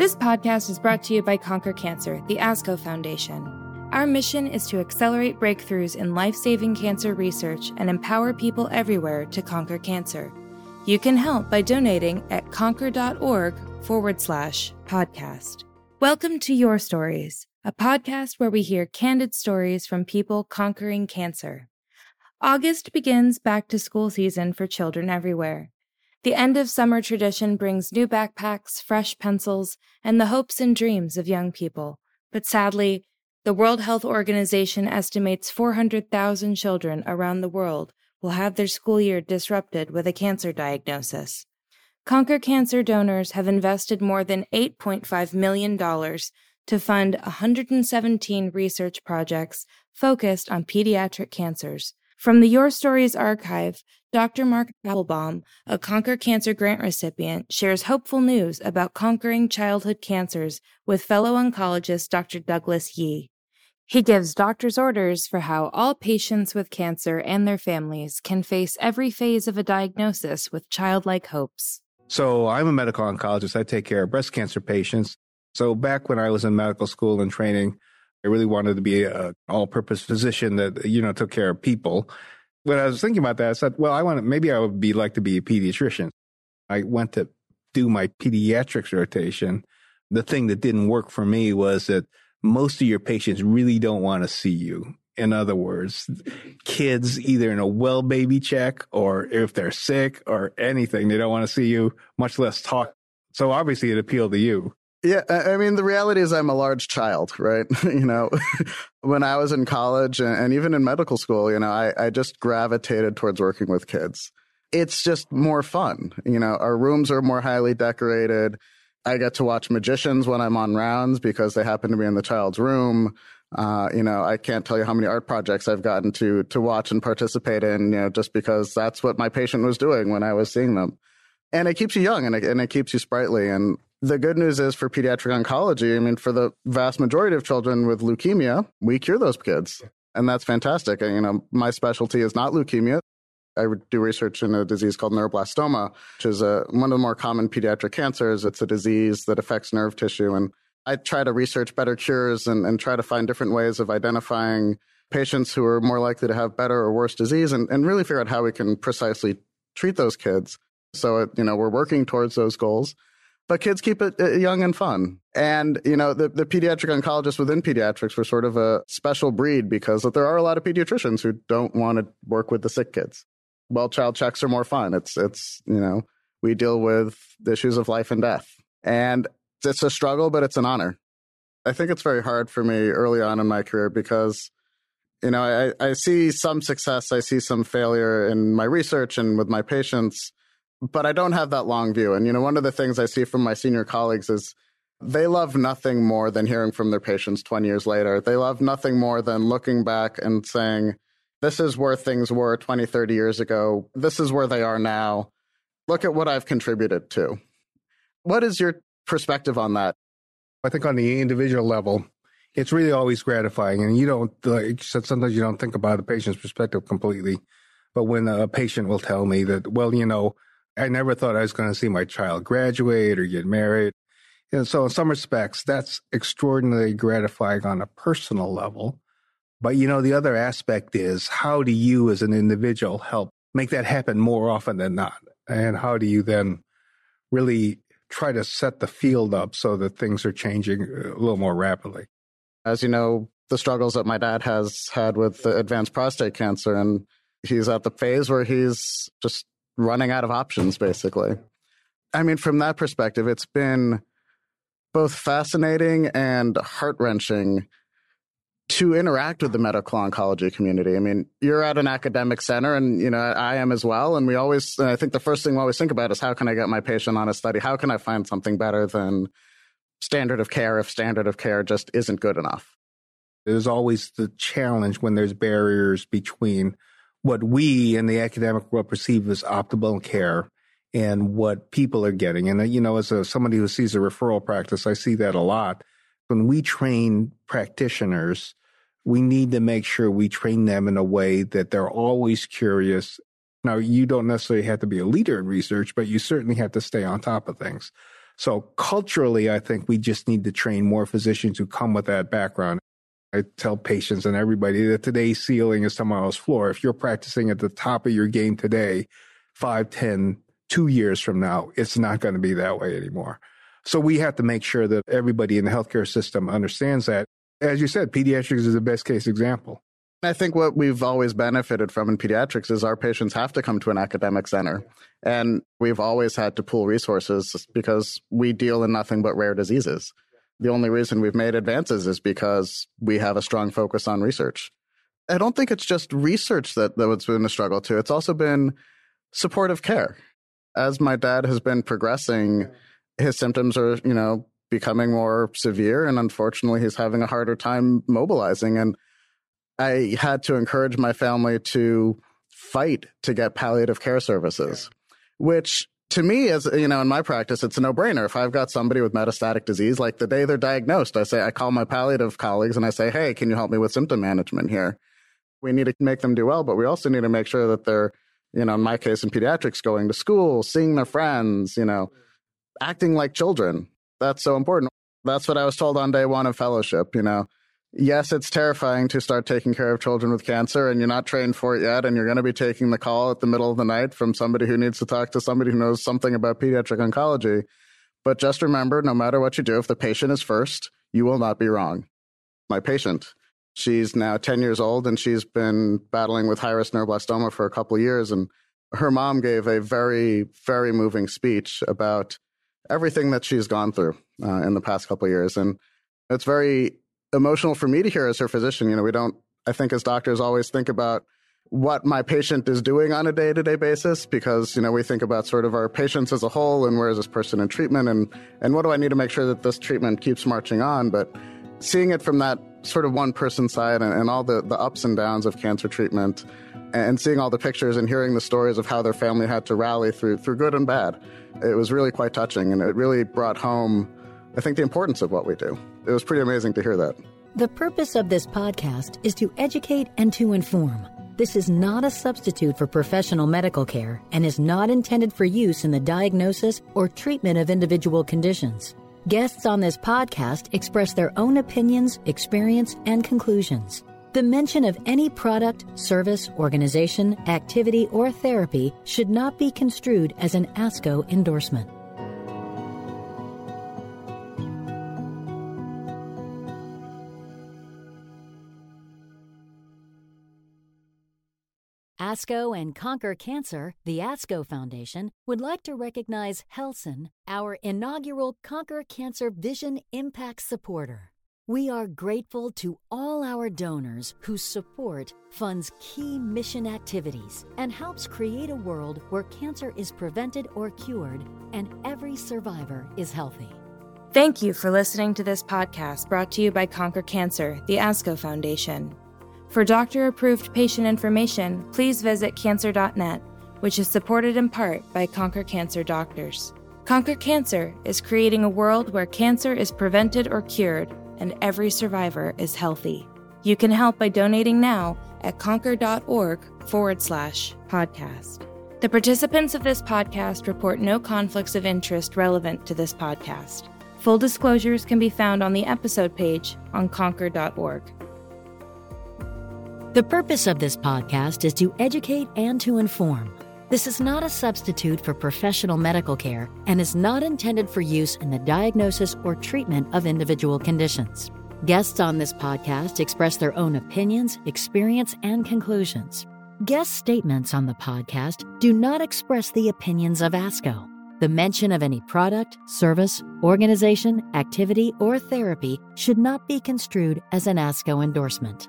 This podcast is brought to you by Conquer Cancer, the ASCO Foundation. Our mission is to accelerate breakthroughs in life saving cancer research and empower people everywhere to conquer cancer. You can help by donating at conquer.org forward slash podcast. Welcome to Your Stories, a podcast where we hear candid stories from people conquering cancer. August begins back to school season for children everywhere. The end of summer tradition brings new backpacks, fresh pencils, and the hopes and dreams of young people. But sadly, the World Health Organization estimates 400,000 children around the world will have their school year disrupted with a cancer diagnosis. Conquer Cancer donors have invested more than $8.5 million to fund 117 research projects focused on pediatric cancers. From the Your Stories archive, Dr. Mark Applebaum, a Conquer Cancer grant recipient, shares hopeful news about conquering childhood cancers with fellow oncologist Dr. Douglas Yee. He gives doctor's orders for how all patients with cancer and their families can face every phase of a diagnosis with childlike hopes. So, I'm a medical oncologist. I take care of breast cancer patients. So, back when I was in medical school and training, I really wanted to be an all-purpose physician that you know took care of people. When I was thinking about that, I said, "Well, I want to, maybe I would be like to be a pediatrician." I went to do my pediatrics rotation. The thing that didn't work for me was that most of your patients really don't want to see you. In other words, kids either in a well baby check or if they're sick or anything, they don't want to see you, much less talk. So obviously it appealed to you. Yeah, I mean, the reality is I'm a large child, right? you know, when I was in college and, and, even in medical school, you know, I, I just gravitated towards working with kids. It's just more fun. You know, our rooms are more highly decorated. I get to watch magicians when I'm on rounds because they happen to be in the child's room. Uh, you know, I can't tell you how many art projects I've gotten to to watch and participate in, you know, just because that's what my patient was doing when I was seeing them. And it keeps you young and it, and it keeps you sprightly. And the good news is for pediatric oncology, I mean, for the vast majority of children with leukemia, we cure those kids. And that's fantastic. And, You know, my specialty is not leukemia. I do research in a disease called neuroblastoma, which is a, one of the more common pediatric cancers. It's a disease that affects nerve tissue. And I try to research better cures and, and try to find different ways of identifying patients who are more likely to have better or worse disease and, and really figure out how we can precisely treat those kids. So, it, you know, we're working towards those goals but kids keep it uh, young and fun. And, you know, the, the pediatric oncologists within pediatrics were sort of a special breed because there are a lot of pediatricians who don't want to work with the sick kids. Well, child checks are more fun. It's, it's, you know, we deal with issues of life and death. And it's a struggle, but it's an honor. I think it's very hard for me early on in my career because, you know, I, I see some success, I see some failure in my research and with my patients but I don't have that long view. And, you know, one of the things I see from my senior colleagues is they love nothing more than hearing from their patients 20 years later. They love nothing more than looking back and saying, this is where things were 20, 30 years ago. This is where they are now. Look at what I've contributed to. What is your perspective on that? I think on the individual level, it's really always gratifying. And you don't, like sometimes you don't think about the patient's perspective completely. But when a patient will tell me that, well, you know, I never thought I was going to see my child graduate or get married. And so, in some respects, that's extraordinarily gratifying on a personal level. But you know, the other aspect is how do you as an individual help make that happen more often than not? And how do you then really try to set the field up so that things are changing uh, a little more rapidly? As you know, the struggles that my dad has had with advanced prostate cancer, and he's at the phase where he's just running out of options, basically. I mean, from that perspective, it's been both fascinating and heart wrenching to interact with the medical oncology community. I mean, you're at an academic center and, you know, I am as well. And we always, I think the first thing we always think about is how can I get my patient on a study? How can I find something better than standard of care if standard of care just isn't good enough? There's always the challenge when there's barriers between what we in the academic world perceive as optimal care and what people are getting. And, uh, you know, as a, somebody who sees a referral practice, I see that a lot. When we train practitioners, we need to make sure we train them in a way that they're always curious. Now, you don't necessarily have to be a leader in research, but you certainly have to stay on top of things. So culturally, I think we just need to train more physicians who come with that background. I tell patients and everybody that today's ceiling is tomorrow's floor. If you're practicing at the top of your game today, five, ten, two years from now, it's not going to be that way anymore. So we have to make sure that everybody in the healthcare system understands that. As you said, pediatrics is the best case example. I think what we've always benefited from in pediatrics is our patients have to come to an academic center. And we've always had to pool resources because we deal in nothing but rare diseases. The only reason we've made advances is because we have a strong focus on research. I don't think it's just research that, that's been a struggle too. It's also been supportive care. As my dad has been progressing, his symptoms are, you know, becoming more severe. And unfortunately, he's having a harder time mobilizing. And I had to encourage my family to fight to get palliative care services, which to me, as you know, in my practice, it's a no brainer. If I've got somebody with metastatic disease, like the day they're diagnosed, I say, I call my palliative colleagues and I say, Hey, can you help me with symptom management here? We need to make them do well, but we also need to make sure that they're, you know, in my case in pediatrics, going to school, seeing their friends, you know, acting like children. That's so important. That's what I was told on day one of fellowship, you know yes, it's terrifying to start taking care of children with cancer and you're not trained for it yet. And you're going to be taking the call at the middle of the night from somebody who needs to talk to somebody who knows something about pediatric oncology. But just remember, no matter what you do, if the patient is first, you will not be wrong. My patient, she's now 10 years old and she's been battling with high risk neuroblastoma for a couple years. And her mom gave a very, very moving speech about everything that she's gone through uh, in the past couple years. And it's very emotional for me to hear as her physician. You know, we don't, I think as doctors always think about what my patient is doing on a day to day basis because, you know, we think about sort of our patients as a whole and where is this person in treatment and, and what do I need to make sure that this treatment keeps marching on. But seeing it from that sort of one person side and, and all the, the ups and downs of cancer treatment and seeing all the pictures and hearing the stories of how their family had to rally through through good and bad, it was really quite touching and it really brought home I think the importance of what we do. It was pretty amazing to hear that. The purpose of this podcast is to educate and to inform. This is not a substitute for professional medical care and is not intended for use in the diagnosis or treatment of individual conditions. Guests on this podcast express their own opinions, experience, and conclusions. The mention of any product, service, organization, activity, or therapy should not be construed as an ASCO endorsement. ASCO and Conquer Cancer, the ASCO Foundation, would like to recognize Helsinn, our inaugural Conquer Cancer Vision Impact supporter. We are grateful to all our donors whose support funds key mission activities and helps create a world where cancer is prevented or cured and every survivor is healthy. Thank you for listening to this podcast brought to you by Conquer Cancer, the ASCO Foundation. For doctor approved patient information, please visit cancer.net, which is supported in part by Conquer Cancer Doctors. Conquer Cancer is creating a world where cancer is prevented or cured and every survivor is healthy. You can help by donating now at conquer.org forward slash podcast. The participants of this podcast report no conflicts of interest relevant to this podcast. Full disclosures can be found on the episode page on conquer.org. The purpose of this podcast is to educate and to inform. This is not a substitute for professional medical care and is not intended for use in the diagnosis or treatment of individual conditions. Guests on this podcast express their own opinions, experience, and conclusions. Guest statements on the podcast do not express the opinions of ASCO. The mention of any product, service, organization, activity, or therapy should not be construed as an ASCO endorsement.